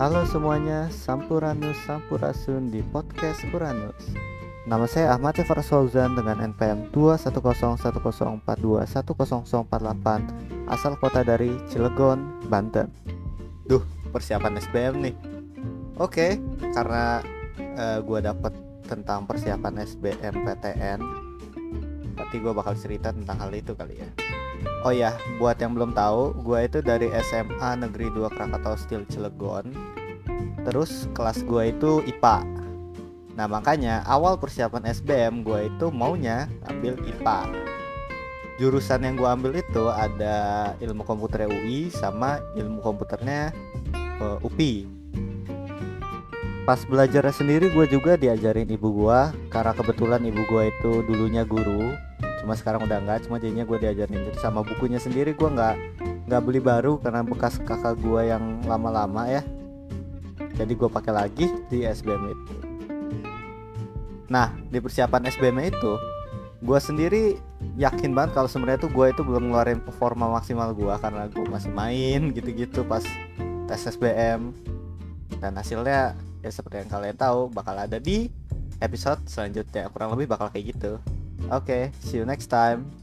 Halo semuanya, Sampuranus Sampurasun di podcast Uranus. Nama saya Ahmad Evar Fauzan dengan NPM 21010421048 asal kota dari Cilegon, Banten. Duh, persiapan SBM nih. Oke, karena uh, gue dapet tentang persiapan SBM PTN, berarti gue bakal cerita tentang hal itu kali ya. Oh ya, buat yang belum tahu, gue itu dari SMA Negeri 2 Krakatau Steel Cilegon. Terus kelas gue itu IPA. Nah makanya awal persiapan SBM gue itu maunya ambil IPA. Jurusan yang gue ambil itu ada ilmu komputer UI sama ilmu komputernya uh, UPI. Pas belajar sendiri gue juga diajarin ibu gue karena kebetulan ibu gue itu dulunya guru cuma sekarang udah enggak cuma jadinya gue diajarin. Jadi sama bukunya sendiri gue nggak nggak beli baru karena bekas kakak gue yang lama-lama ya. Jadi gue pakai lagi di SBM itu. Nah di persiapan SBM itu gue sendiri yakin banget kalau sebenarnya tuh gue itu belum ngeluarin performa maksimal gue karena gue masih main gitu-gitu pas tes SBM dan hasilnya ya seperti yang kalian tahu bakal ada di episode selanjutnya kurang lebih bakal kayak gitu Oke, okay, see you next time.